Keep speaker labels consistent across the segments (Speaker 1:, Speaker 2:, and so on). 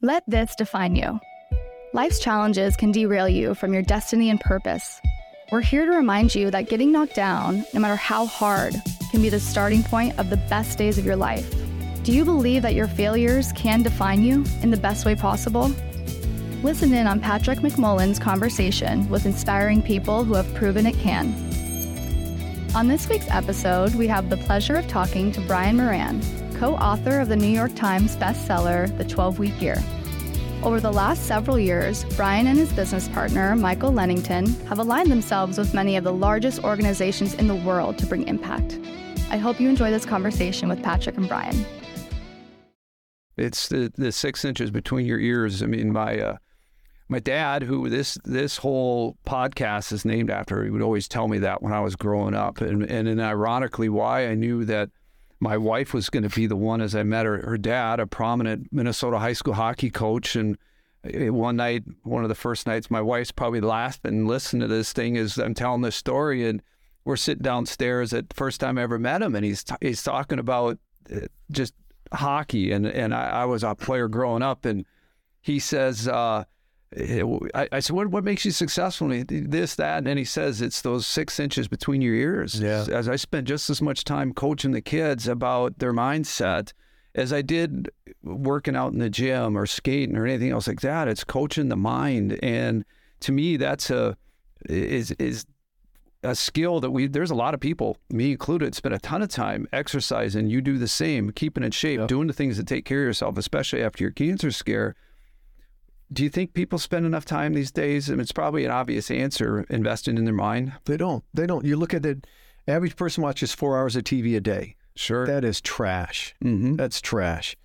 Speaker 1: Let this define you. Life's challenges can derail you from your destiny and purpose. We're here to remind you that getting knocked down, no matter how hard, can be the starting point of the best days of your life. Do you believe that your failures can define you in the best way possible? Listen in on Patrick McMullan's conversation with inspiring people who have proven it can. On this week's episode, we have the pleasure of talking to Brian Moran, co author of the New York Times bestseller, The 12 Week Year. Over the last several years, Brian and his business partner, Michael Lennington, have aligned themselves with many of the largest organizations in the world to bring impact. I hope you enjoy this conversation with Patrick and Brian.
Speaker 2: It's the, the six inches between your ears. I mean, my uh, my dad, who this this whole podcast is named after, he would always tell me that when I was growing up, and and, and ironically, why I knew that my wife was going to be the one as I met her, her dad, a prominent Minnesota high school hockey coach. And eh, one night, one of the first nights, my wife's probably laughing and listening to this thing as I'm telling this story. And we're sitting downstairs at the first time I ever met him. And he's, t- he's talking about eh, just hockey. And, and I, I was a player growing up. And he says, uh, Eh, I, I, said, what, what makes you successful? He, this, that. And then he says, it's those six inches between your ears.
Speaker 3: Yeah.
Speaker 2: As I spent just as much time coaching the kids about their mindset as I did working out in the gym or skating or anything else like that. It's coaching the mind. And to me, that's a, is, is a skill that we, there's a lot of people, me included, spend a ton of time exercising. You do the same, keeping in shape,
Speaker 3: Yep.
Speaker 2: doing the things that take care of yourself, especially after your cancer scare. Do you think people spend enough time these days? And it's probably an obvious answer investing in their mind.
Speaker 3: They don't. They don't. You look at the average person watches four hours of TV a day.
Speaker 2: Sure.
Speaker 3: That is trash.
Speaker 2: mm-hmm.
Speaker 3: That's trash.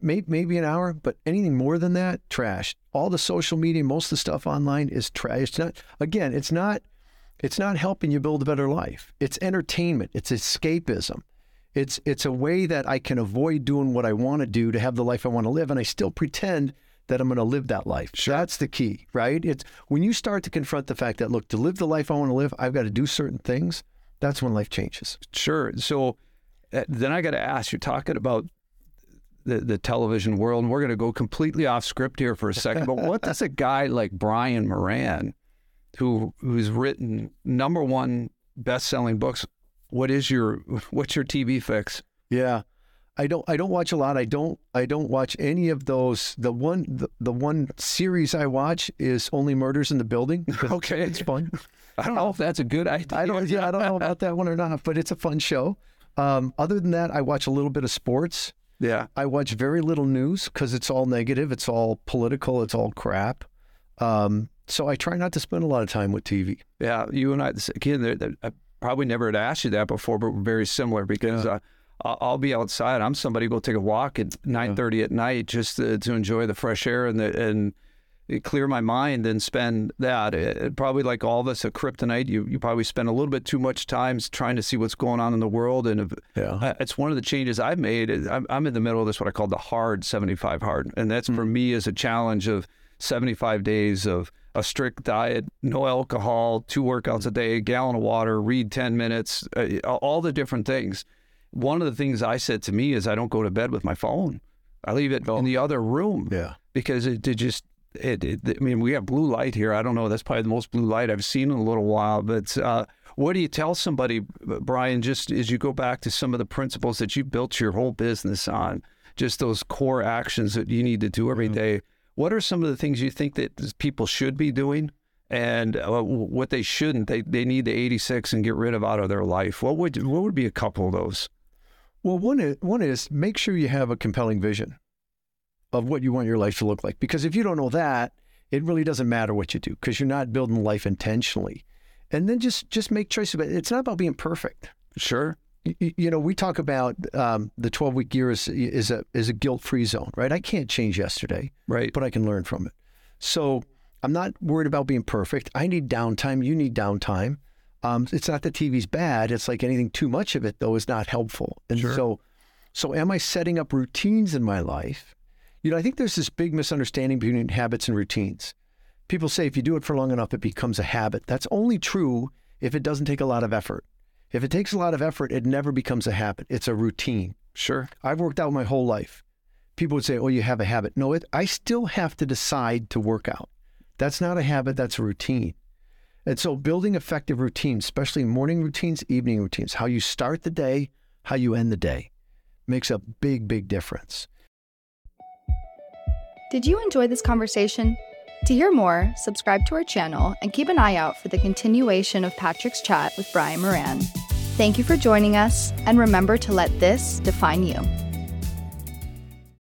Speaker 3: Maybe, maybe an hour, but anything more than that, trash. All the social media, most of the stuff online is trash. It's not. Again, it's not. It's not helping you build a better life. It's entertainment. It's escapism. It's it's a way that I can avoid doing what I want to do to have the life I want to live, and I still pretend that I'm going to live that life. That's the key, right? It's when you start to confront the fact that look, to live the life I want to live, I've got to do certain things. That's when life changes.
Speaker 2: Sure. So uh, then I got to ask, you're talking about the, the television world, and we're going to go completely off script here for a second. But what does a guy like Brian Moran, who who's written number one best selling books, what is your what's your TV fix?
Speaker 3: Yeah. I don't I don't watch a lot. I don't I don't watch any of those. The one the, the one series I watch is Only Murders in the Building.
Speaker 2: Okay.
Speaker 3: It's fun.
Speaker 2: I don't know if that's a good idea.
Speaker 3: I don't yeah, I don't know about that one or not, but it's a fun show. Um, other than that, I watch a little bit of sports.
Speaker 2: Yeah.
Speaker 3: I watch very little news because it's all negative, it's all political, it's all crap. Um, so I try not to spend a lot of time with TV.
Speaker 2: Yeah, you and I, again, I probably never had asked you that before, but we're very similar because uh, I'll I'll be outside. I'm somebody go take a walk at 9:30 at night just to, to enjoy the fresh air and the, and clear my mind and spend that. It, probably like all of us at Kryptonite, you you probably spend a little bit too much time trying to see what's going on in the world, and if,
Speaker 3: Yeah.
Speaker 2: uh, it's one of the changes I've made. I'm, I'm in the middle of this what I call the hard 75 hard, and that's for me as a challenge of 75 days of a strict diet, no alcohol, two workouts a day, a gallon of water, read 10 minutes, uh, all the different things. One of the things I said to me is I don't go to bed with my phone. I leave it in the other room
Speaker 3: Yeah.
Speaker 2: because it, it just it, it, I mean, we have blue light here. I don't know. That's probably the most blue light I've seen in a little while. But uh, what do you tell somebody, Brian? Just as you go back to some of the principles that you built your whole business on, just those core actions that you need to do every day. What are some of the things you think that people should be doing, and uh, what they shouldn't? They they need the 86 and get rid of out of their life. What would what would be a couple of those?
Speaker 3: Well, one is, one is make sure you have a compelling vision of what you want your life to look like. Because if you don't know that, it really doesn't matter what you do because you're not building life intentionally. And then just just make choices. But it's not about being perfect.
Speaker 2: Sure.
Speaker 3: Y- y- You know, we talk about um, the 12 week year is, is a is a guilt free zone, right? I can't change yesterday,
Speaker 2: Right.
Speaker 3: but I can learn from it. So I'm not worried about being perfect. I need downtime. You need downtime. Um, it's not that TV's bad. It's like anything too much of it though is not helpful. And
Speaker 2: Sure.
Speaker 3: so, so am I setting up routines in my life? You know, I think there's this big misunderstanding between habits and routines. People say if you do it for long enough, it becomes a habit. That's only true if it doesn't take a lot of effort. If it takes a lot of effort, it never becomes a habit. It's a routine.
Speaker 2: Sure.
Speaker 3: I've worked out my whole life. people would say, "Oh, you have a habit." No, it, I still have to decide to work out. That's not a habit. That's a routine. And so, building effective routines, especially morning routines, evening routines, how you start the day, how you end the day, makes a big, big difference.
Speaker 1: Did you enjoy this conversation? To hear more, subscribe to our channel and keep an eye out for the continuation of Patrick's chat with Brian Moran. Thank you for joining us, and remember to let this define you.